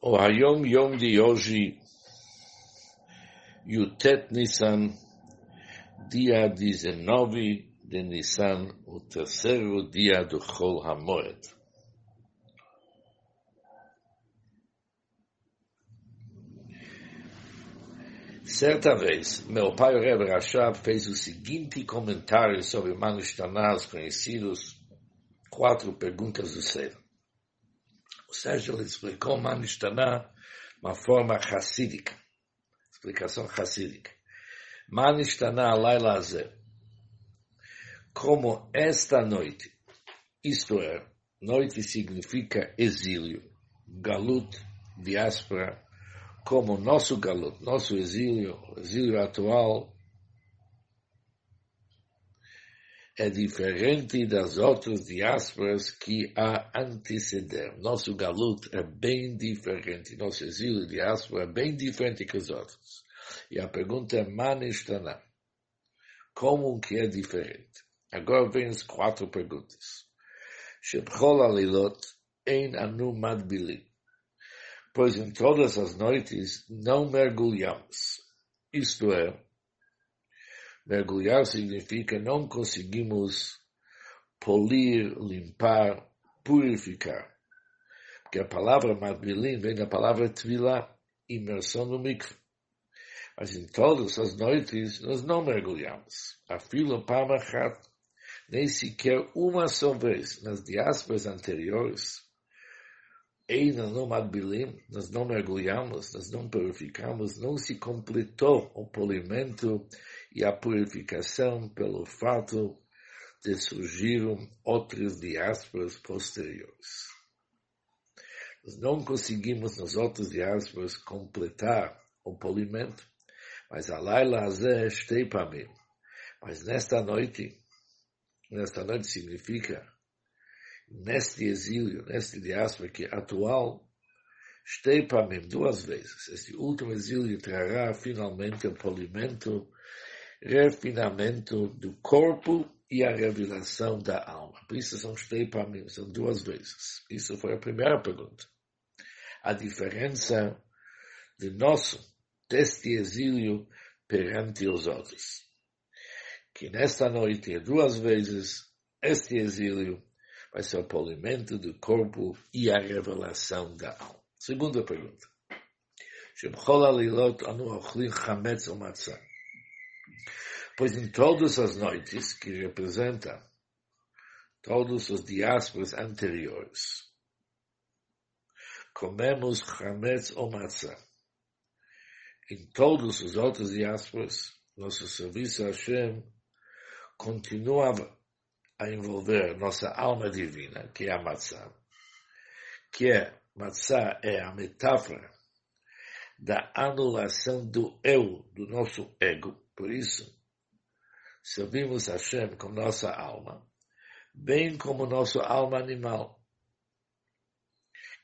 O Hayom Yom de hoje, Yutet Nissan, dia 19 de Nissan, o terceiro dia do Chol HaMoed. Certa vez, meu pai, o Rashab, fez o seguinte comentário sobre Manishtaná, os conhecidos quatro perguntas do ser. Ou seja, ele explicou Manishtaná uma forma racídica, explicação racídica. Manishtaná Laila como esta noite, isto é, noite significa exílio, galut, diáspora, como nosso galut, nosso exílio, exílio atual, é diferente das outras diásporas que a antecederam. Nosso galut é bem diferente, nosso exílio diáspora é bem diferente que os outros. E a pergunta é, manistana, como que é diferente? Agora vem as quatro perguntas. Shebchol alilot ein anu madbilim pois em todas as noites não mergulhamos. Isto é, mergulhar significa não conseguimos polir, limpar, purificar. Porque a palavra madbilim vem da palavra tvila, imersão no mikve. Mas em todas as noites nós não mergulhamos. A fila pamachat, nem sequer uma só vez nas diásporas anteriores, Eina não adbilim, nós não mergulhamos, nós não purificamos, não se completou o polimento e a purificação pelo fato de surgiram outras diásporas posteriores. Nós não conseguimos nas outras diásporas completar o polimento, mas a Laila Azeh mim. Mas nesta noite, nesta noite significa neste exílio, neste diáspora que atual, estei para mim duas vezes. Este último exílio trará finalmente o polimento, refinamento do corpo e a revelação da alma. Por isso são estei para mim, são duas vezes. Isso foi a primeira pergunta. A diferença de nosso, deste exílio perante os outros. Que nesta noite, duas vezes, este exílio vai ser o polimento do corpo e a revelação da alma. Segunda pergunta. Pois em todas as noites que representa todos os diásporas anteriores, comemos chametz ou matzah. Em todos os outros diásporas, nosso serviço a Hashem continuava a envolver nossa alma divina, que é a matzah, que é, matzah é a metáfora da anulação do eu, do nosso ego. Por isso, servimos Hashem com nossa alma, bem como nossa alma animal,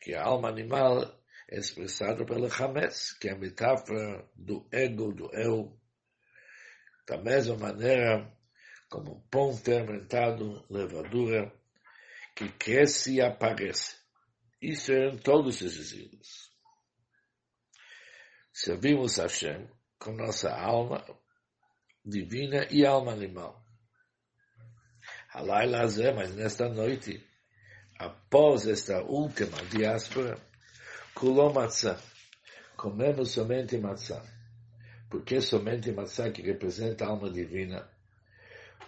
que a alma animal é expressada pela Hametz, que é a metáfora do ego, do eu. Da mesma maneira, como pão fermentado, levadura, que cresce e aparece. Isso eram todos os exílios. Servimos a Hashem com nossa alma divina e alma animal. Halai Lazé, mas nesta noite, após esta última diáspora, kulom matzah, comemos somente matzah. Porque somente matzah que representa a alma divina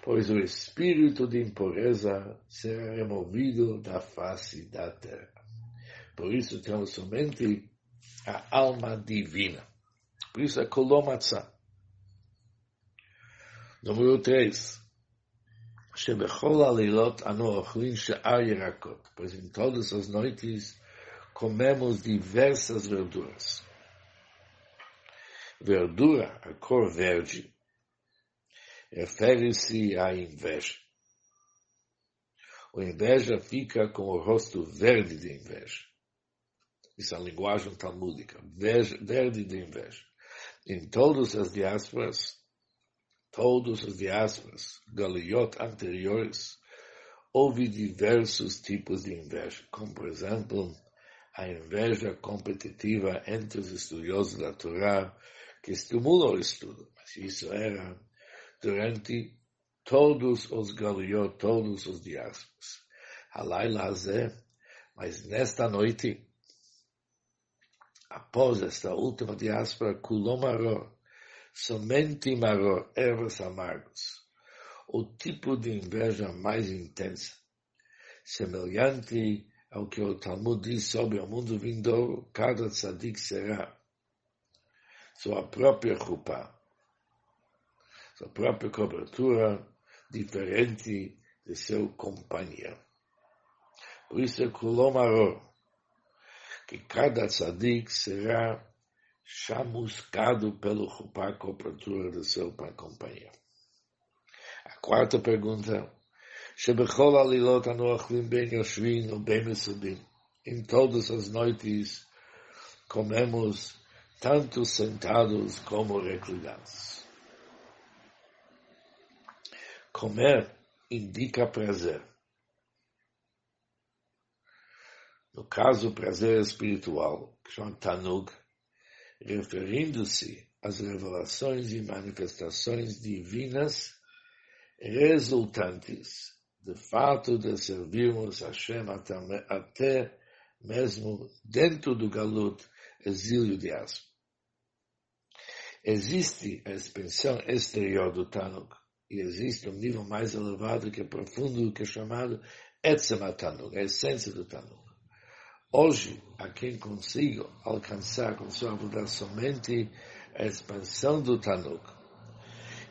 pois o espírito de impureza será removido da face da terra. Por isso temos somente a alma divina. Por isso é Kolomatzah. Número 3. שבכל הלילות אנו אוכלים שאר ירקות, pois em todas as noites comemos diversas verduras. Verdura, a cor verde, refere-se à inveja. O inveja fica com o rosto verde de inveja. Isso é a linguagem talmúdica. Verde de inveja. Em todas as diásporas, todas as diásporas, galiot anteriores, houve diversos tipos de inveja, como por exemplo, a inveja competitiva entre os estudiosos da Torá, que estimulam o estudo. Mas isso era durante todos os galiot, todos os diásporas. Alaila mas nesta noite, após esta última diáspora, Kulomaror, somente Maror, ervas amargos, o tipo de inveja mais intensa, semelhante ao que o Talmud diz sobre o mundo vindouro, cada tzadik será sua própria roupa, sua própria cobertura, diferente de seu companheiro. Por isso é Kulomaror, que cada tzadik será chamuscado pelo roupa cobertura do seu companheiro. A quarta pergunta שבכל עלילות אנו אוכלים בין יושבים ובין מסובים. Em todas as noites comemos tanto sentados como reclinados. Comer indica prazer. No caso, prazer espiritual, que Tanug, referindo-se às revelações e manifestações divinas resultantes de fato de servirmos a Hashem até, até mesmo dentro do galut, exílio de asma. Existe a expansão exterior do Tanuk e existe um nível mais elevado que é profundo, que é chamado Etzem Tanuk, a essência do Tanuk. Hoje, a quem consigo alcançar com sua vida somente a expansão do Tanuk,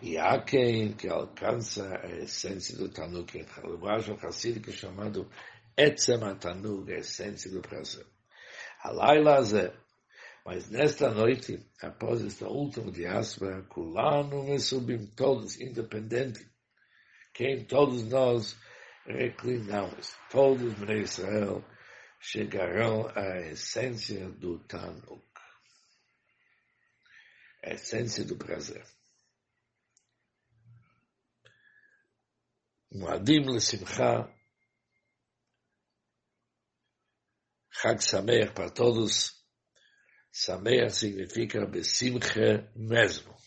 e há quem que alcança a essência do Tanuk, em linguagem racídica chamado Etzem Tanuk, a essência do prazer. Alaila Zé. Mas nesta noite, após esta última diáspora, Kulano me subim todos, independente, quem todos nós reclinamos, todos em Israel, chegarão à essência do Tanuk, a essência do prazer. מועדים לשמחה, חג שמח para todos. Sameach significa besimche mesmo.